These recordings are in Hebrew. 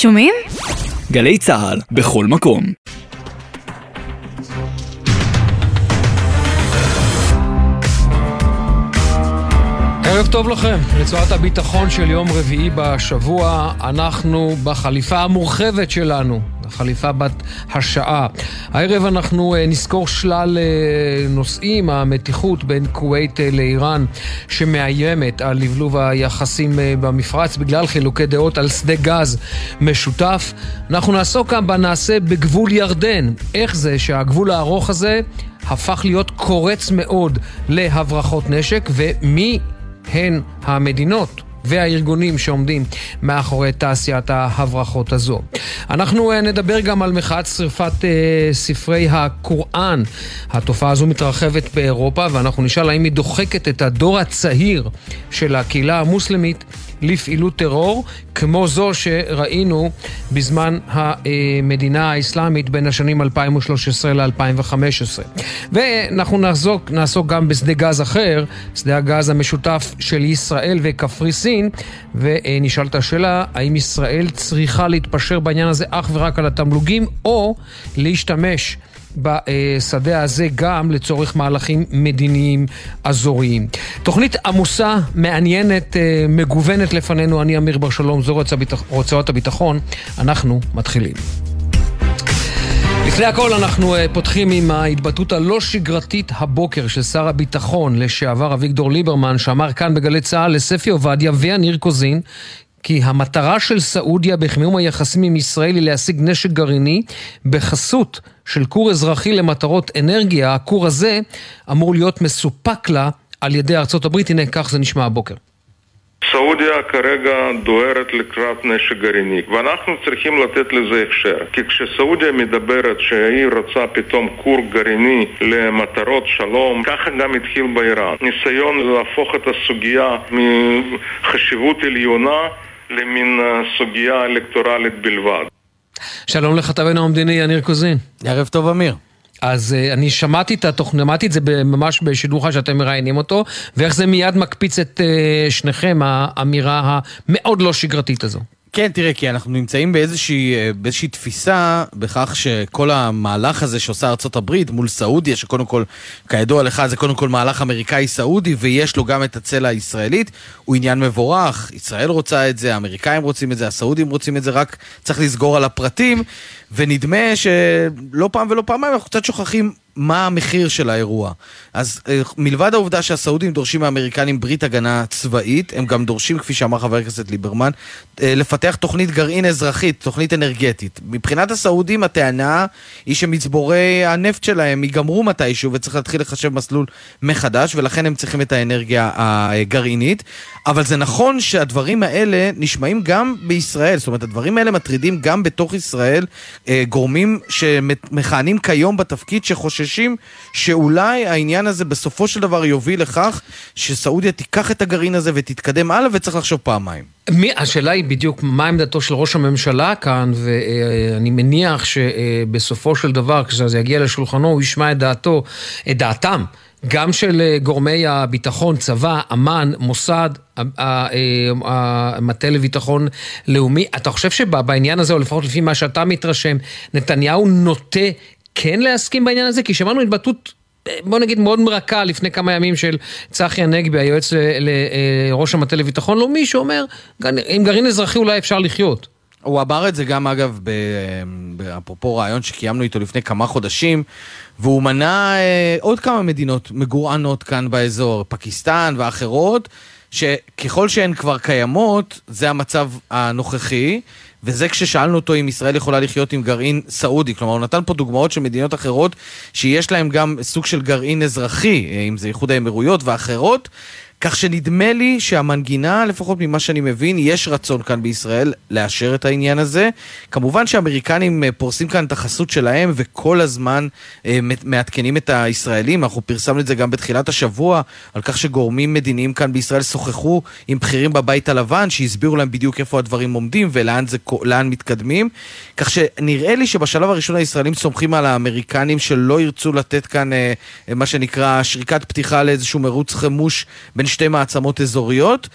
שומעים? גלי צה"ל, בכל מקום. ערב טוב לכם, רצועת הביטחון של יום רביעי בשבוע, אנחנו בחליפה המורחבת שלנו, החליפה בת השעה. הערב אנחנו אה, נזכור שלל אה, נושאים, המתיחות בין כווית אה, לאיראן שמאיימת על לבלוב היחסים במפרץ בגלל חילוקי דעות על שדה גז משותף. אנחנו נעסוק כאן בנעשה בגבול ירדן. איך זה שהגבול הארוך הזה הפך להיות קורץ מאוד להברחות נשק ומי הן המדינות והארגונים שעומדים מאחורי תעשיית ההברחות הזו. אנחנו אה, נדבר גם על מחאת שרפת אה, ספרי הקוראן. התופעה הזו מתרחבת באירופה ואנחנו נשאל האם היא דוחקת את הדור הצעיר של הקהילה המוסלמית לפעילות טרור, כמו זו שראינו בזמן המדינה האסלאמית בין השנים 2013 ל-2015. ואנחנו נעסוק, נעסוק גם בשדה גז אחר, שדה הגז המשותף של ישראל וקפריסין, ונשאל את השאלה, האם ישראל צריכה להתפשר בעניין הזה אך ורק על התמלוגים, או להשתמש בשדה הזה גם לצורך מהלכים מדיניים אזוריים. תוכנית עמוסה, מעניינת, אה, מגוונת לפנינו, אני אמיר בר שלום, זו רצועת הביטחון, אנחנו מתחילים. לפני הכל אנחנו אה, פותחים עם ההתבטאות הלא שגרתית הבוקר של שר הביטחון לשעבר אביגדור ליברמן שאמר כאן בגלי צה"ל לספי עובדיה והניר קוזין כי המטרה של סעודיה בחימום היחסים עם ישראל היא להשיג נשק גרעיני בחסות של כור אזרחי למטרות אנרגיה. הכור הזה אמור להיות מסופק לה על ידי ארצות הברית. הנה, כך זה נשמע הבוקר. סעודיה כרגע דוהרת לקראת נשק גרעיני ואנחנו צריכים לתת לזה הכשר כי כשסעודיה מדברת שהיא רוצה פתאום כור גרעיני למטרות שלום ככה גם התחיל באיראן ניסיון להפוך את הסוגיה מחשיבות עליונה למין אה, סוגיה אלקטורלית בלבד. שלום לכתבנו המדיני יניר קוזין. ערב טוב אמיר. אז uh, אני שמעתי את התוכנית, שמעתי את זה ממש בשידור חי שאתם מראיינים אותו, ואיך זה מיד מקפיץ את uh, שניכם, האמירה המאוד לא שגרתית הזו. כן, תראה, כי אנחנו נמצאים באיזושהי, אה, באיזושהי תפיסה בכך שכל המהלך הזה שעושה ארצות הברית מול סעודיה, שקודם כל, כידוע לך, זה קודם כל מהלך אמריקאי-סעודי, ויש לו גם את הצלע הישראלית, הוא עניין מבורך, ישראל רוצה את זה, האמריקאים רוצים את זה, הסעודים רוצים את זה, רק צריך לסגור על הפרטים, ונדמה שלא פעם ולא פעמיים אנחנו קצת שוכחים מה המחיר של האירוע. אז אה, מלבד העובדה שהסעודים דורשים מהאמריקנים ברית הגנה צבאית, הם גם דורשים, כפי שאמר חבר הכנסת ליברמן, אה, לפתח תוכנית גרעין אזרחית, תוכנית אנרגטית. מבחינת הסעודים הטענה היא שמצבורי הנפט שלהם ייגמרו מתישהו וצריך להתחיל לחשב מסלול מחדש, ולכן הם צריכים את האנרגיה הגרעינית. אבל זה נכון שהדברים האלה נשמעים גם בישראל, זאת אומרת, הדברים האלה מטרידים גם בתוך ישראל אה, גורמים שמכהנים כיום בתפקיד שחוששים שאולי העניין הזה בסופו של דבר יוביל לכך שסעודיה תיקח את הגרעין הזה ותתקדם הלאה וצריך לחשוב פעמיים. מי, השאלה היא בדיוק מה עמדתו של ראש הממשלה כאן, ואני מניח שבסופו של דבר, כשזה יגיע לשולחנו, הוא ישמע את דעתו, את דעתם. גם של גורמי הביטחון, צבא, אמ"ן, מוסד, המטה לביטחון לאומי. אתה חושב שבעניין הזה, או לפחות לפי מה שאתה מתרשם, נתניהו נוטה כן להסכים בעניין הזה? כי שמענו התבטאות אה, בוא נגיד מאוד מרקה לפני כמה ימים של צחי הנגבי, היועץ לראש המטה לביטחון לאומי, שאומר, עם גרעין אזרחי אולי אפשר לחיות. הוא אמר את זה גם, אגב, אפרופו רעיון שקיימנו איתו לפני כמה חודשים, והוא מנה אה, עוד כמה מדינות מגורענות כאן באזור, פקיסטן ואחרות, שככל שהן כבר קיימות, זה המצב הנוכחי. וזה כששאלנו אותו אם ישראל יכולה לחיות עם גרעין סעודי. כלומר, הוא נתן פה דוגמאות של מדינות אחרות שיש להן גם סוג של גרעין אזרחי, אה, אם זה איחוד האמירויות ואחרות, כך שנדמה לי שהמנגינה, לפחות ממה שאני מבין, יש רצון כאן בישראל לאשר את העניין הזה. כמובן שהאמריקנים אה, פורסים כאן את החסות שלהם וכל הזמן אה, מעדכנים את הישראלים. אנחנו פרסמנו את זה גם בתחילת השבוע, על כך שגורמים מדיניים כאן בישראל שוחחו עם בכירים בבית הלבן, שהסבירו להם בדיוק איפה הדברים עומדים ולאן זה, מתקדמים. כך שנראה לי שבשלב הראשון הישראלים סומכים על האמריקנים שלא ירצו לתת כאן אה, מה שנקרא שריקת פתיחה לאיזשהו מרוץ חימוש בין שתי מעצמות אזוריות.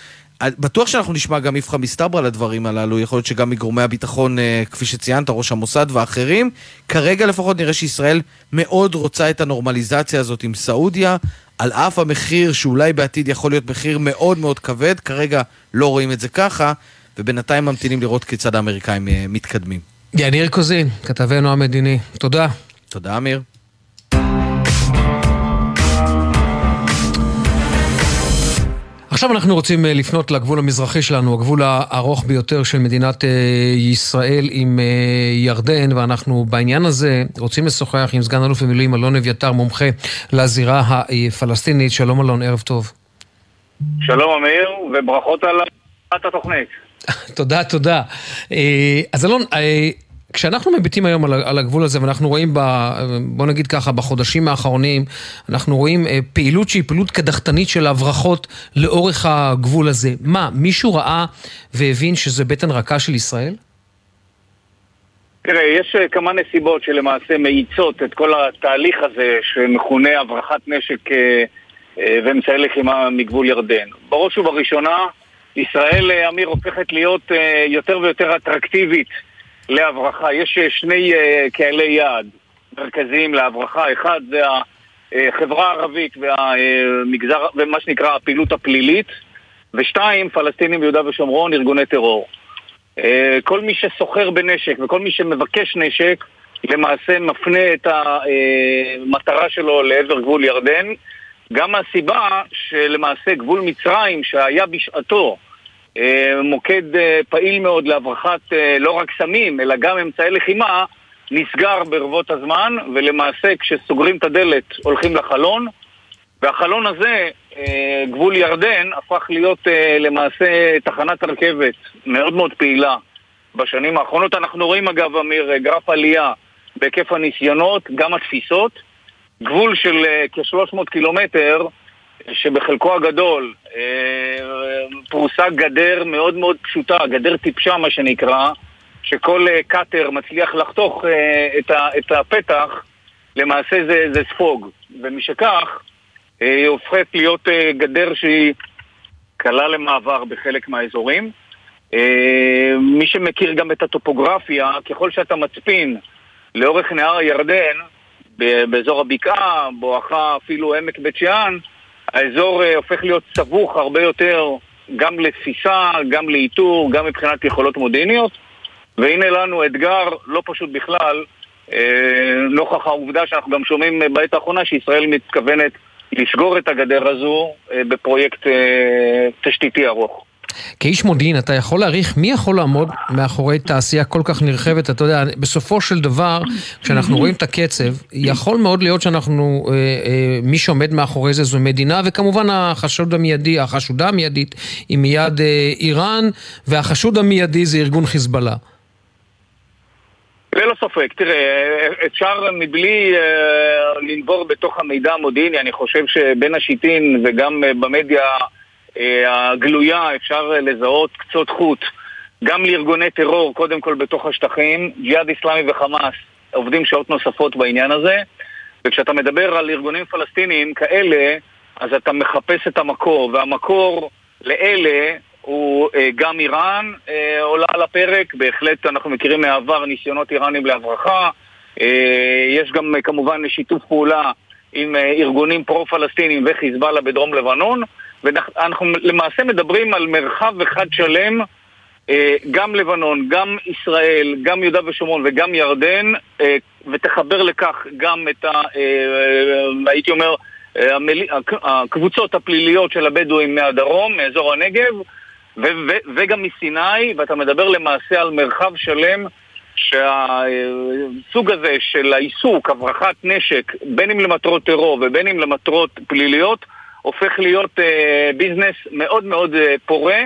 בטוח שאנחנו נשמע גם איפכא מסתברא לדברים הללו, יכול להיות שגם מגורמי הביטחון, אה, כפי שציינת, ראש המוסד ואחרים. כרגע לפחות נראה שישראל מאוד רוצה את הנורמליזציה הזאת עם סעודיה, על אף המחיר שאולי בעתיד יכול להיות מחיר מאוד מאוד כבד, כרגע לא רואים את זה ככה, ובינתיים ממתינים לראות כיצד האמריקאים אה, מתקדמים. יניר קוזין, כתבנו המדיני, תודה. תודה, אמיר. עכשיו אנחנו רוצים אה, לפנות לגבול המזרחי שלנו, הגבול הארוך ביותר של מדינת אה, ישראל עם אה, ירדן, ואנחנו בעניין הזה רוצים לשוחח עם סגן אלוף במילואים אלון אביתר, מומחה לזירה הפלסטינית. שלום אלון, ערב טוב. שלום אמיר, וברכות על התוכנית. תודה, תודה. אז אלון, כשאנחנו מביטים היום על הגבול הזה, ואנחנו רואים, ב, בוא נגיד ככה, בחודשים האחרונים, אנחנו רואים אה, פעילות שהיא פעילות קדחתנית של הברחות לאורך הגבול הזה. מה, מישהו ראה והבין שזה בטן רכה של ישראל? תראה, יש אה, כמה נסיבות שלמעשה מאיצות את כל התהליך הזה שמכונה הברחת נשק אה, ואמצעי לחימה מגבול ירדן. בראש ובראשונה, ישראל, אמיר, הופכת להיות יותר ויותר אטרקטיבית להברחה. יש אה, שני uh, קהלי יעד מרכזיים להברחה. אחד זה החברה הערבית והמגזר, ומה שנקרא הפעילות הפלילית, ושתיים, פלסטינים ביהודה ושומרון, ארגוני טרור. כל מי שסוחר בנשק וכל מי שמבקש נשק, למעשה מפנה את המטרה שלו לעבר גבול ירדן. גם מהסיבה שלמעשה גבול מצרים, שהיה בשעתו אה, מוקד אה, פעיל מאוד להברחת אה, לא רק סמים, אלא גם אמצעי לחימה, נסגר ברבות הזמן, ולמעשה כשסוגרים את הדלת הולכים לחלון, והחלון הזה, גבול ירדן, הפך להיות למעשה תחנת רכבת מאוד מאוד פעילה. בשנים האחרונות אנחנו רואים אגב, אמיר, גרף עלייה בהיקף הניסיונות, גם התפיסות. גבול של כ-300 קילומטר שבחלקו הגדול אה, פרוסה גדר מאוד מאוד פשוטה, גדר טיפשה מה שנקרא, שכל אה, קאטר מצליח לחתוך אה, את הפתח, למעשה זה, זה ספוג. ומשכך, היא הופכת להיות גדר שהיא קלה למעבר בחלק מהאזורים. מי שמכיר גם את הטופוגרפיה, ככל שאתה מצפין לאורך נהר הירדן, באזור הבקעה, בואכה אפילו עמק בית שאן, האזור אה, הופך להיות סבוך הרבה יותר גם לתפיסה, גם לאיתור, גם מבחינת יכולות מודיעיניות והנה לנו אתגר לא פשוט בכלל אה, נוכח העובדה שאנחנו גם שומעים בעת האחרונה שישראל מתכוונת לסגור את הגדר הזו אה, בפרויקט תשתיתי ארוך. כאיש מודיעין, אתה יכול להעריך מי יכול לעמוד מאחורי תעשייה כל כך נרחבת? אתה יודע, בסופו של דבר, כשאנחנו רואים את הקצב, יכול מאוד להיות שאנחנו, אה, אה, מי שעומד מאחורי זה זו מדינה, וכמובן החשוד המיידי, החשודה המיידית היא מיד אה, איראן, והחשוד המיידי זה ארגון חיזבאללה. ללא ספק, תראה, אפשר מבלי uh, לנבור בתוך המידע המודיעיני, אני חושב שבין השיטין וגם uh, במדיה אה, הגלויה אפשר לזהות קצות חוט גם לארגוני טרור, קודם כל בתוך השטחים, ג'יהאד איסלאמי וחמאס עובדים שעות נוספות בעניין הזה וכשאתה מדבר על ארגונים פלסטיניים כאלה, אז אתה מחפש את המקור, והמקור לאלה הוא אה, גם איראן אה, עולה על הפרק, בהחלט אנחנו מכירים מהעבר ניסיונות איראנים להברחה, אה, יש גם אה, כמובן שיתוף פעולה עם אה, ארגונים פרו-פלסטינים וחיזבאללה בדרום לבנון ואנחנו למעשה מדברים על מרחב אחד שלם, אה, גם לבנון, גם ישראל, גם יהודה ושומרון וגם ירדן, אה, ותחבר לכך גם את ה... אה, הייתי אומר, הקבוצות הפליליות של הבדואים מהדרום, מאזור הנגב, וגם מסיני, ואתה מדבר למעשה על מרחב שלם שהסוג הזה של העיסוק, הברחת נשק, בין אם למטרות טרור ובין אם למטרות פליליות, הופך להיות אה, ביזנס מאוד מאוד אה, פורה.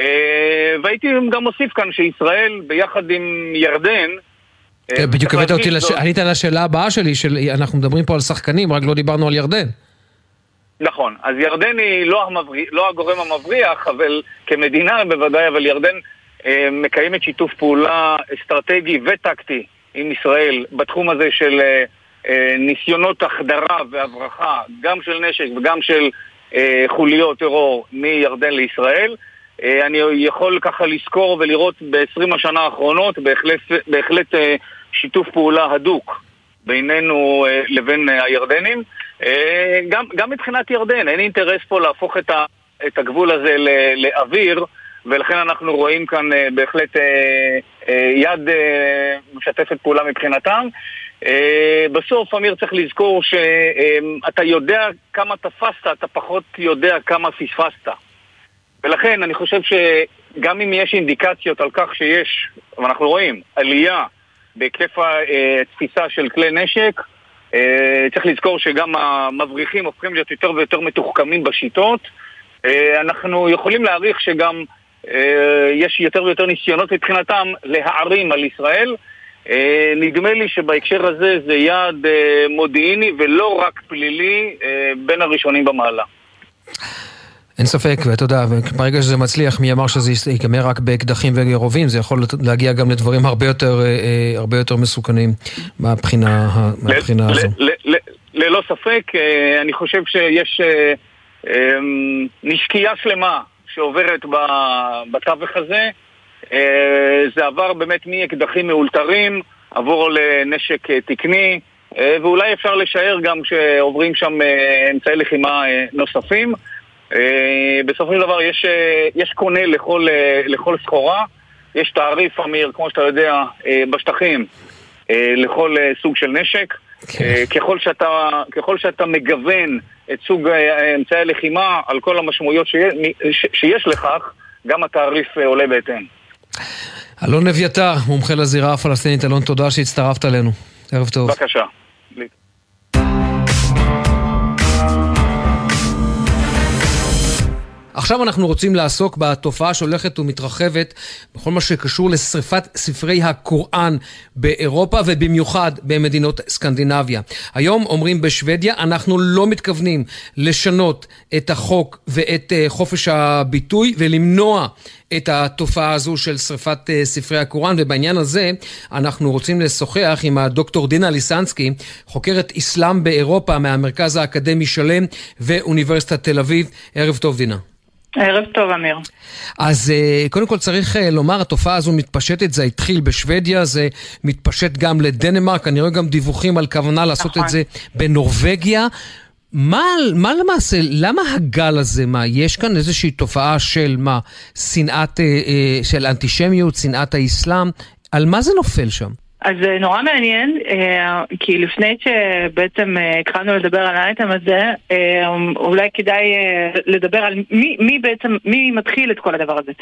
אה, והייתי גם מוסיף כאן שישראל ביחד עם ירדן אה, כן, בדיוק הבאת אותי, לש... ענית על השאלה הבאה שלי, של... אנחנו מדברים פה על שחקנים, רק לא דיברנו על ירדן. נכון, אז ירדן היא לא, המבריא, לא הגורם המבריח, אבל כמדינה בוודאי, אבל ירדן אה, מקיימת שיתוף פעולה אסטרטגי וטקטי עם ישראל בתחום הזה של אה, ניסיונות החדרה והברחה, גם של נשק וגם של אה, חוליות טרור מירדן לישראל. אני יכול ככה לזכור ולראות ב-20 השנה האחרונות בהחלט, בהחלט שיתוף פעולה הדוק בינינו לבין הירדנים. גם, גם מבחינת ירדן, אין אינטרס פה להפוך את, ה, את הגבול הזה לאוויר. ולכן אנחנו רואים כאן אה, בהחלט אה, אה, יד משתפת פעולה מבחינתם. בסוף, אמיר, צריך לזכור שאתה יודע כמה תפסת, אתה פחות יודע כמה פספסת. ולכן אני חושב שגם אם יש אינדיקציות על כך שיש, ואנחנו רואים, עלייה בהיקף התפיסה של כלי נשק, צריך לזכור שגם המבריחים הופכים להיות יותר ויותר מתוחכמים בשיטות. אנחנו יכולים להעריך שגם אה, יש יותר ויותר ניסיונות מבחינתם להערים על ישראל. אה, נדמה לי שבהקשר הזה זה יעד אה, מודיעיני ולא רק פלילי בין הראשונים במעלה. אין ספק, ואתה יודע, ברגע שזה מצליח, מי אמר שזה ייגמר רק באקדחים ורובים, זה יכול להגיע גם לדברים הרבה יותר, הרבה יותר מסוכנים מהבחינה, מהבחינה הזו. ללא ספק, אני חושב שיש נשקייה שלמה שעוברת בתווך הזה. אה, זה עבר באמת מאקדחים מאולתרים, עבור לנשק אה, תקני, אה, ואולי אפשר לשער גם שעוברים שם אמצעי לחימה נוספים. בסופו של דבר יש, יש קונה לכל, לכל סחורה, יש תעריף, אמיר, כמו שאתה יודע, בשטחים לכל סוג של נשק. כן. ככל, שאתה, ככל שאתה מגוון את סוג אמצעי הלחימה על כל המשמעויות שיש, שיש לכך, גם התעריף עולה בהתאם. אלון אביתר, מומחה לזירה הפלסטינית, אלון, תודה שהצטרפת אלינו. ערב טוב. בבקשה. עכשיו אנחנו רוצים לעסוק בתופעה שהולכת ומתרחבת בכל מה שקשור לשריפת ספרי הקוראן באירופה ובמיוחד במדינות סקנדינביה. היום אומרים בשוודיה, אנחנו לא מתכוונים לשנות את החוק ואת אה, חופש הביטוי ולמנוע את התופעה הזו של שריפת אה, ספרי הקוראן, ובעניין הזה אנחנו רוצים לשוחח עם הדוקטור דינה ליסנסקי, חוקרת אסלאם באירופה מהמרכז האקדמי שלם ואוניברסיטת תל אביב. ערב טוב דינה. ערב טוב, אמיר. אז אה, קודם כל צריך אה, לומר, התופעה הזו מתפשטת, זה התחיל בשוודיה, זה מתפשט גם לדנמרק, אני רואה גם דיווחים על כוונה לעשות נכון. את זה בנורבגיה. מה, מה למעשה, למה הגל הזה, מה, יש כאן איזושהי תופעה של מה, שנאת, אה, של אנטישמיות, שנאת האסלאם, על מה זה נופל שם? אז זה נורא מעניין, אה, כי לפני שבעצם אה, התחלנו לדבר על האייטם הזה, אה, אולי כדאי לדבר על מי, מי בעצם, מי מתחיל את כל הדבר הזה.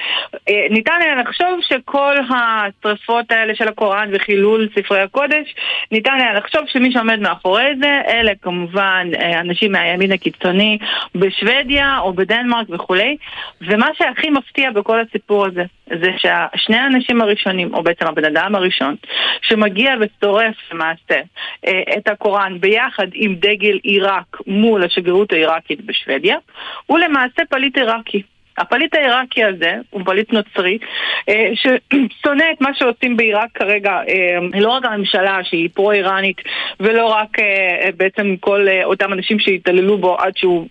ניתן היה לחשוב שכל השרפות האלה של הקוראן וחילול ספרי הקודש, ניתן היה לחשוב שמי שעומד מאחורי זה, אלה כמובן אנשים מהימין הקיצוני בשוודיה או בדנמרק וכולי, ומה שהכי מפתיע בכל הסיפור הזה, זה ששני האנשים הראשונים, או בעצם הבן אדם הראשון, שמגיע ושורף למעשה אה, את הקוראן ביחד עם דגל עיראק מול השגרירות העיראקית בשוודיה, הוא למעשה פליט עיראקי. הפליט העיראקי הזה הוא פליט נוצרי אה, ששונא את מה שעושים בעיראק כרגע, אה, לא רק הממשלה שהיא פרו-איראנית ולא רק בעצם כל אותם אנשים שהתעללו בו עד שהוא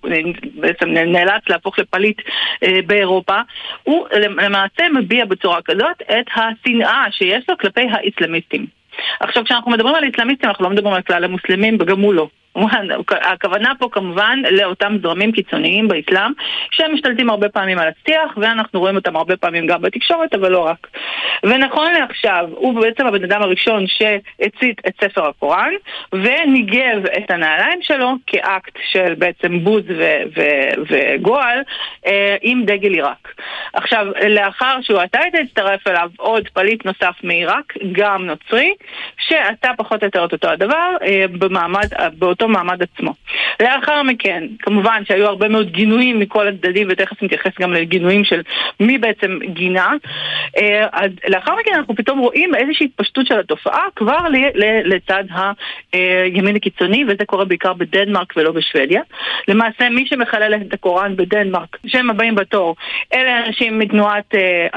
בעצם נאלץ להפוך לפליט באירופה, הוא למעשה מביע בצורה כזאת את השנאה שיש לו כלפי האסלאמיסטים. עכשיו, כשאנחנו מדברים על איסלאמיסטים, אנחנו לא מדברים על כלל המוסלמים, וגם הוא לא. הכוונה פה כמובן לאותם זרמים קיצוניים באסלאם שהם משתלטים הרבה פעמים על השיח ואנחנו רואים אותם הרבה פעמים גם בתקשורת אבל לא רק. ונכון לעכשיו הוא בעצם הבן אדם הראשון שהצית את ספר הקוראן וניגב את הנעליים שלו כאקט של בעצם בוז ו- ו- וגועל אה, עם דגל עיראק. עכשיו לאחר שהוא עתה הצטרף אליו עוד פליט נוסף מעיראק גם נוצרי שעשה פחות או יותר את אותו הדבר אה, במעמד, באותו מעמד עצמו. לאחר מכן, כמובן שהיו הרבה מאוד גינויים מכל הצדדים, ותכף נתייחס גם לגינויים של מי בעצם גינה. אה, אז לאחר מכן אנחנו פתאום רואים איזושהי התפשטות של התופעה כבר לצד הימין הקיצוני, וזה קורה בעיקר בדנמרק ולא בשוודיה. למעשה, מי שמחלל את הקוראן בדנמרק, שהם הבאים בתור, אלה אנשים מתנועת אה,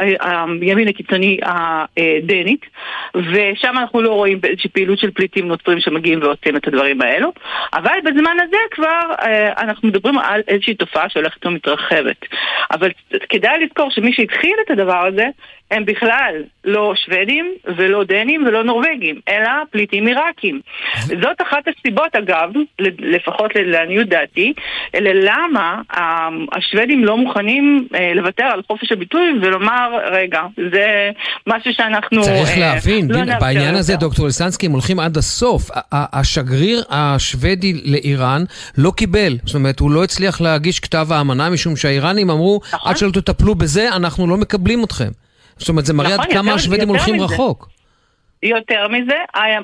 הימין הקיצוני הדנית, ושם אנחנו לא רואים איזושהי פעילות של פליטים נוצרים שמגיעים ועושים את הדברים האלו, אבל בזמן הזה כבר אה, אנחנו מדברים על איזושהי תופעה שהולכת ומתרחבת. אבל כדאי לזכור שמי שהתחיל את הדבר הזה הם בכלל לא שוודים ולא דנים ולא נורבגים, אלא פליטים עיראקים. זאת אחת הסיבות, אגב, לפחות לעניות דעתי, למה השוודים לא מוכנים אה, לוותר על חופש הביטוי ולומר, רגע, זה משהו שאנחנו... צריך אה, להבין, לא בעניין הזה, דוקטור לסנסקי, הם הולכים עד הסוף. השגריר השוודי לאיראן לא קיבל, זאת אומרת, הוא לא הצליח להגיש כתב האמנה משום שהאיראנים אמרו, נכון. עד שלא תטפלו בזה, אנחנו לא מקבלים אתכם. זאת אומרת, זה מראה נכון, עד כמה השוודים הולכים מזה. רחוק. יותר מזה,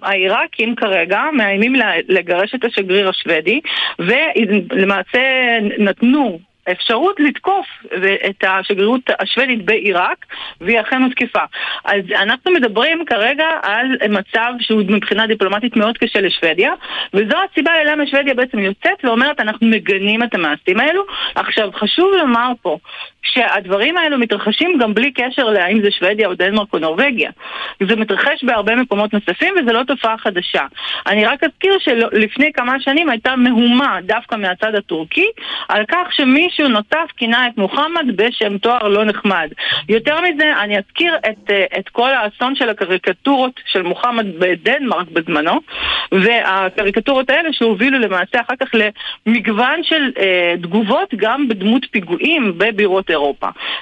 העיראקים כרגע מאיימים לגרש את השגריר השוודי ולמעשה נתנו אפשרות לתקוף את השגרירות השוודית בעיראק, והיא אכן הותקפה. אז אנחנו מדברים כרגע על מצב שהוא מבחינה דיפלומטית מאוד קשה לשוודיה, וזו הסיבה למה שוודיה בעצם יוצאת ואומרת אנחנו מגנים את המעשים האלו. עכשיו, חשוב לומר פה שהדברים האלו מתרחשים גם בלי קשר להאם זה שוודיה או דנמרק או נורבגיה. זה מתרחש בהרבה מקומות נוספים וזו לא תופעה חדשה. אני רק אזכיר שלפני כמה שנים הייתה מהומה דווקא מהצד הטורקי על כך שמישהו מישהו נוסף כינה את מוחמד בשם תואר לא נחמד. יותר מזה, אני אזכיר את, אה, את כל האסון של הקריקטורות של מוחמד בדנמרק בזמנו, והקריקטורות האלה שהובילו למעשה אחר כך למגוון של אה, תגובות גם בדמות פיגועים בבירות אירופה.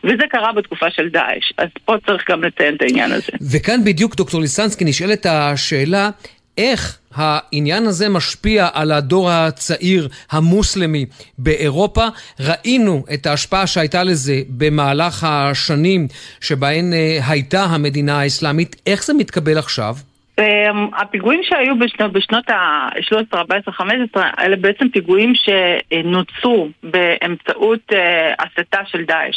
וזה קרה בתקופה של דאעש. אז פה צריך גם לציין את העניין הזה. וכאן בדיוק, דוקטור ליסנסקי, נשאלת השאלה, איך העניין הזה משפיע על הדור הצעיר המוסלמי באירופה. ראינו את ההשפעה שהייתה לזה במהלך השנים שבהן אה, הייתה המדינה האסלאמית. איך זה מתקבל עכשיו? אמ, הפיגועים שהיו בשנות, בשנות ה-13, 14, 15, אלה בעצם פיגועים שנוצרו באמצעות uh, הסתה של דאעש.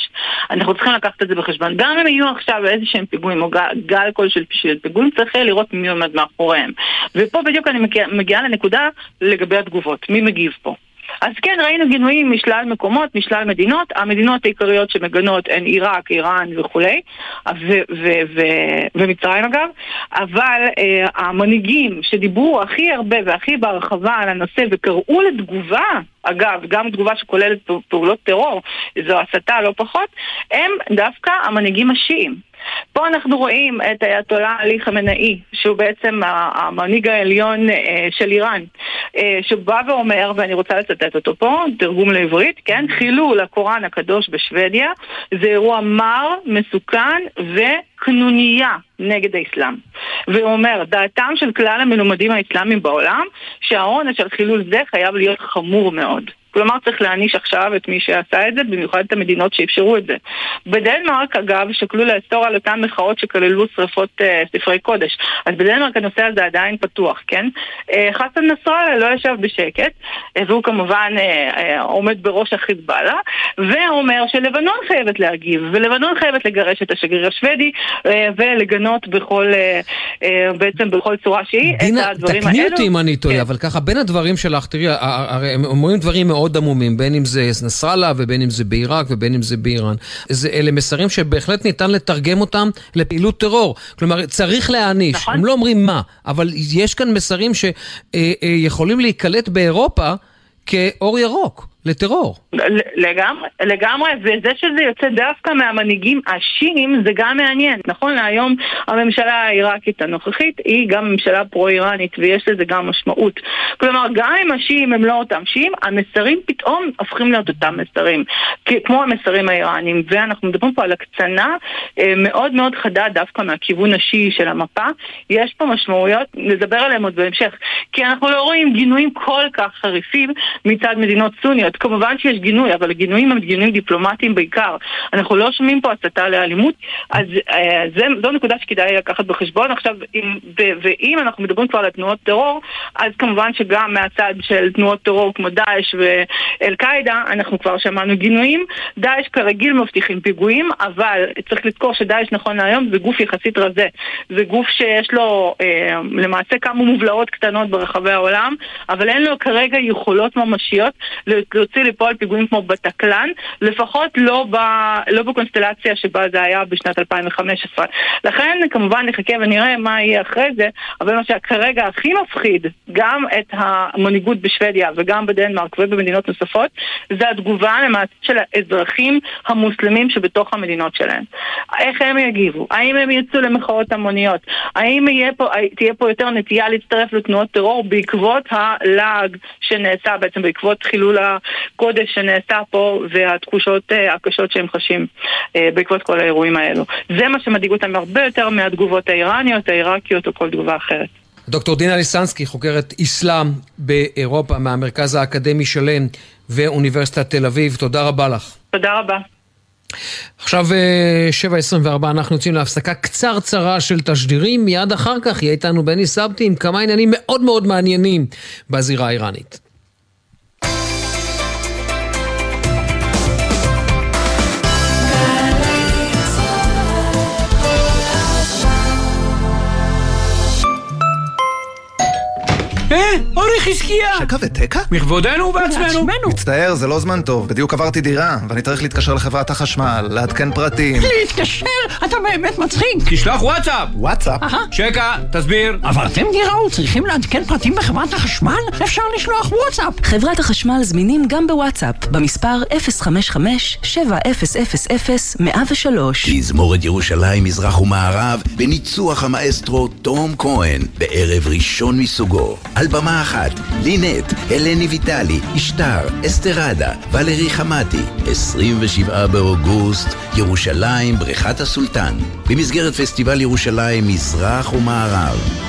אנחנו צריכים לקחת את זה בחשבון. גם אם יהיו עכשיו איזה שהם פיגועים או גל, גל כלשהו של פיגועים, צריך לראות מי עומד מאחוריהם. ופה בדיוק אני מגיעה לנקודה לגבי התגובות. מי מגיב פה? אז כן, ראינו גינויים משלל מקומות, משלל מדינות. המדינות העיקריות שמגנות הן עיראק, איראן וכולי, ומצרים אגב, אבל אה, המנהיגים שדיברו הכי הרבה והכי בהרחבה על הנושא וקראו לתגובה אגב, גם תגובה שכוללת פעולות טרור, זו הסתה לא פחות, הם דווקא המנהיגים השיעים. פה אנחנו רואים את האייתולה עלי חמנאי, שהוא בעצם המנהיג העליון אה, של איראן, שבא ואומר, ואני רוצה לצטט אותו פה, תרגום לעברית, כן? חילול הקוראן הקדוש בשוודיה זה אירוע מר, מסוכן וקנוניה נגד האסלאם. והוא אומר, דעתם של כלל המלומדים האסלאמיים בעולם, שהעונש על חילול זה חייב להיות חמור מאוד. כלומר צריך להעניש עכשיו את מי שעשה את זה, במיוחד את המדינות שאפשרו את זה. בדנמרק, אגב, שקלו לאסור על אותן מחאות שכללו שרפות אה, ספרי קודש. אז בדנמרק הנושא הזה עדיין פתוח, כן? אה, חסן נסראללה לא ישב בשקט, אה, והוא כמובן אה, אה, עומד בראש החיזבאללה, ואומר שלבנון חייבת להגיב, ולבנון חייבת לגרש את השגריר השוודי, אה, ולגנות בכל, אה, בעצם בכל צורה שהיא דינה, את הדברים האלו. תקני אותי אם אני טועה, כן. אבל ככה, בין הדברים שלך, תראי, הרי הם אומרים דברים מאוד... מאוד עמומים, בין אם זה נסראללה ובין אם זה בעיראק ובין אם זה באיראן. זה, אלה מסרים שבהחלט ניתן לתרגם אותם לפעילות טרור. כלומר, צריך להעניש. נכון. הם לא אומרים מה, אבל יש כאן מסרים שיכולים אה, אה, להיקלט באירופה כאור ירוק. לטרור. לגמרי, לגמרי, וזה שזה יוצא דווקא מהמנהיגים השיעים זה גם מעניין. נכון להיום הממשלה העיראקית הנוכחית היא גם ממשלה פרו-איראנית ויש לזה גם משמעות. כלומר, גם אם השיעים הם לא אותם שיעים, המסרים פתאום הופכים להיות אותם מסרים, כמו המסרים האיראנים. ואנחנו מדברים פה על הקצנה אה, מאוד מאוד חדה דווקא מהכיוון השיעי של המפה. יש פה משמעויות, נדבר עליהן עוד בהמשך, כי אנחנו לא רואים גינויים כל כך חריפים מצד מדינות סוניות. אומרת, כמובן שיש גינוי, אבל הגינויים הם גינויים דיפלומטיים בעיקר. אנחנו לא שומעים פה הסתה לאלימות, אז אה, זה, זו נקודה שכדאי לקחת בחשבון. עכשיו, אם, ו, ואם אנחנו מדברים כבר על תנועות טרור, אז כמובן שגם מהצד של תנועות טרור כמו דאעש ואל-קאעידה, אנחנו כבר שמענו גינויים. דאעש כרגיל מבטיחים פיגועים, אבל צריך לזכור שדאעש נכון להיום זה גוף יחסית רזה. זה גוף שיש לו אה, למעשה כמה מובלעות קטנות ברחבי העולם, אבל אין לו כרגע יכולות ממשיות להוציא לפועל פיגועים כמו בטקלן, לפחות לא, ב, לא בקונסטלציה שבה זה היה בשנת 2015. לכן כמובן נחכה ונראה מה יהיה אחרי זה, אבל מה שכרגע הכי מפחיד, גם את המנהיגות בשוודיה וגם בדנמרק ובמדינות נוספות, זה התגובה למעשה של האזרחים המוסלמים שבתוך המדינות שלהם. איך הם יגיבו? האם הם יצאו למחאות המוניות? האם פה, תהיה פה יותר נטייה להצטרף לתנועות טרור בעקבות הלעג שנעשה, בעצם בעקבות חילול הקודש שנעשה פה והתחושות אה, הקשות שהם חשים אה, בעקבות כל האירועים האלו. זה מה שמדאיג אותם הרבה יותר מהתגובות האיראניות, העיראקיות או כל תגובה אחרת. דוקטור דינה ליסנסקי, חוקרת אסלאם באירופה מהמרכז האקדמי שלם ואוניברסיטת תל אביב, תודה רבה לך. תודה רבה. עכשיו 7.24 אה, אנחנו יוצאים להפסקה קצרצרה של תשדירים, מיד אחר כך יהיה איתנו בני סבתי עם כמה עניינים מאוד מאוד מעניינים בזירה האיראנית. חזקיה! שקע ותקע? מכבודנו ובעצמנו. מצטער, זה לא זמן טוב. בדיוק עברתי דירה, ואני צריך להתקשר לחברת החשמל, לעדכן פרטים. להתקשר? אתה באמת מצחיק. תשלח וואטסאפ! וואטסאפ? שקע, תסביר. עברתם דירה וצריכים לעדכן פרטים בחברת החשמל? אפשר לשלוח וואטסאפ. חברת החשמל זמינים גם בוואטסאפ, במספר 055-7000-103. תזמורת ירושלים, מזרח ומערב, בניצוח המאסטרו תום כהן, בערב ראשון מסוגו. על במה אחת, לינט, הלני ויטלי, אשתר, אסתרדה, ולרי חמתי, 27 באוגוסט, ירושלים, בריכת הסולטן, במסגרת פסטיבל ירושלים מזרח ומערב.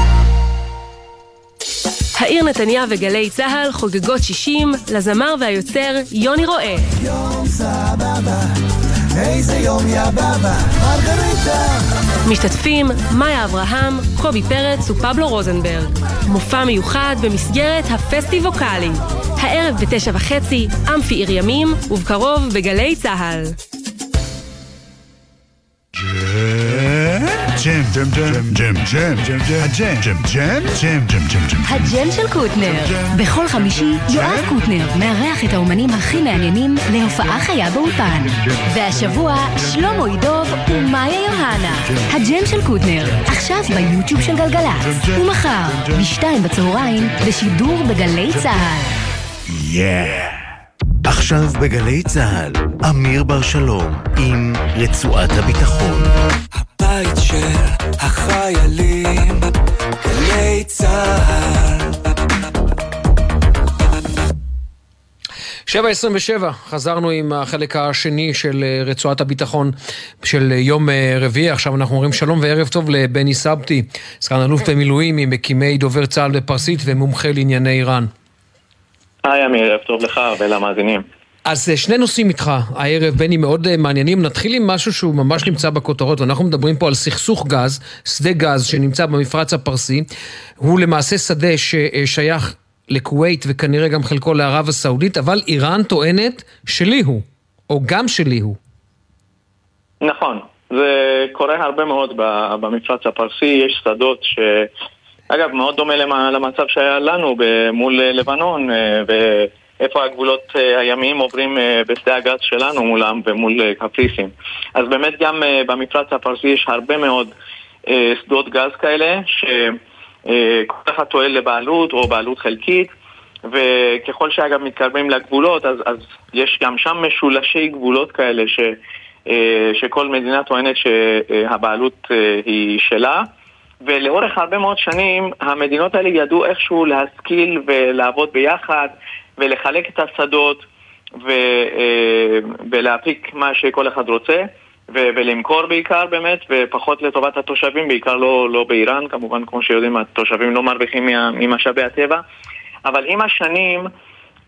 העיר נתניה וגלי צה"ל חוגגות 60 לזמר והיוצר יוני רואה. יום סבבה, איזה יום יא בבא, מרגריטה. משתתפים מאיה אברהם, קובי פרץ ופבלו רוזנברג. מופע מיוחד במסגרת הפסטיבוקלי. הערב בתשע וחצי, אמפי עיר ימים, ובקרוב בגלי צה"ל. ג'ם, ג'ם, ג'ם, ג'ם, ג'ם, ג'ם, הג'ם, ג'ם, ג'ם, ג'ם, ג'ם, ג'ם, ג'ם. הג'ם של קוטנר. בכל חמישי יואב קוטנר מארח את האומנים הכי מעניינים להופעה חיה באולפן. והשבוע שלמה ידוב ומאיה יוהנה. הג'ם של קוטנר, עכשיו ביוטיוב של גלגלצ. ומחר, בשתיים בצהריים, בשידור בגלי צה"ל. יאה. עכשיו בגלי צה"ל, אמיר בר שלום עם רצועת הביטחון. הבית של החיילים, גלי צה"ל. 7.27, חזרנו עם החלק השני של אה, רצועת הביטחון של יום אה, רביעי. עכשיו אנחנו אומרים שלום וערב טוב לבני סבתי, סגן אלוף במילואים ממקימי דובר צה"ל בפרסית ומומחה לענייני איראן. היי אמיר, ערב טוב לך ולמאזינים. אז אה, שני נושאים איתך הערב, בני, מאוד אה, מעניינים. נתחיל עם משהו שהוא ממש נמצא בכותרות, ואנחנו מדברים פה על סכסוך גז, שדה גז שנמצא במפרץ הפרסי. הוא למעשה שדה ששייך לכווית וכנראה גם חלקו לערב הסעודית, אבל איראן טוענת שלי הוא, או גם שלי הוא. נכון, זה קורה הרבה מאוד במפרץ הפרסי, יש שדות ש... אגב, מאוד דומה למצב שהיה לנו מול לבנון, אה, ואיפה הגבולות אה, הימיים עוברים אה, בשדה הגז שלנו מולם ומול קפריסין. אז באמת גם במפרץ הפרסי יש הרבה מאוד שדות גז כאלה, שכל אחד טוען לבעלות או בעלות חלקית. וככל שאגב מתקרבים לגבולות, אז, אז יש גם שם משולשי גבולות כאלה ש, שכל מדינה טוענת שהבעלות היא שלה. ולאורך הרבה מאוד שנים המדינות האלה ידעו איכשהו להשכיל ולעבוד ביחד ולחלק את השדות ו, אה, ולהפיק מה שכל אחד רוצה ו- ולמכור בעיקר באמת, ופחות לטובת התושבים, בעיקר לא, לא באיראן, כמובן כמו שיודעים התושבים לא מרוויחים ממשאבי הטבע, אבל עם השנים,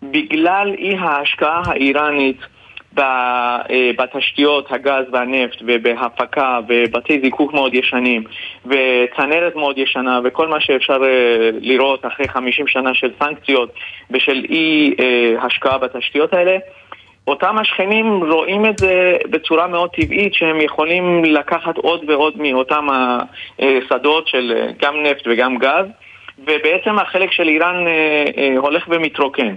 בגלל אי ההשקעה האיראנית בתשתיות הגז והנפט ובהפקה ובתי זיקוק מאוד ישנים וצנרת מאוד ישנה וכל מה שאפשר אה, לראות אחרי 50 שנה של סנקציות ושל אי אה, השקעה בתשתיות האלה אותם השכנים רואים את זה בצורה מאוד טבעית שהם יכולים לקחת עוד ועוד מאותם השדות של גם נפט וגם גז ובעצם החלק של איראן הולך ומתרוקן.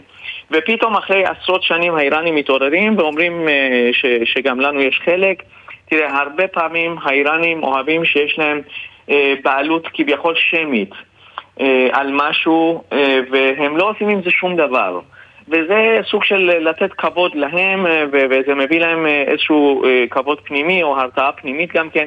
ופתאום אחרי עשרות שנים האיראנים מתעוררים ואומרים אה, ש, שגם לנו יש חלק. תראה, הרבה פעמים האיראנים אוהבים שיש להם אה, בעלות כביכול שמית אה, על משהו, והם לא עושים עם זה שום דבר. וזה סוג של לתת כבוד להם, וזה מביא להם איזשהו כבוד פנימי או הרתעה פנימית גם כן.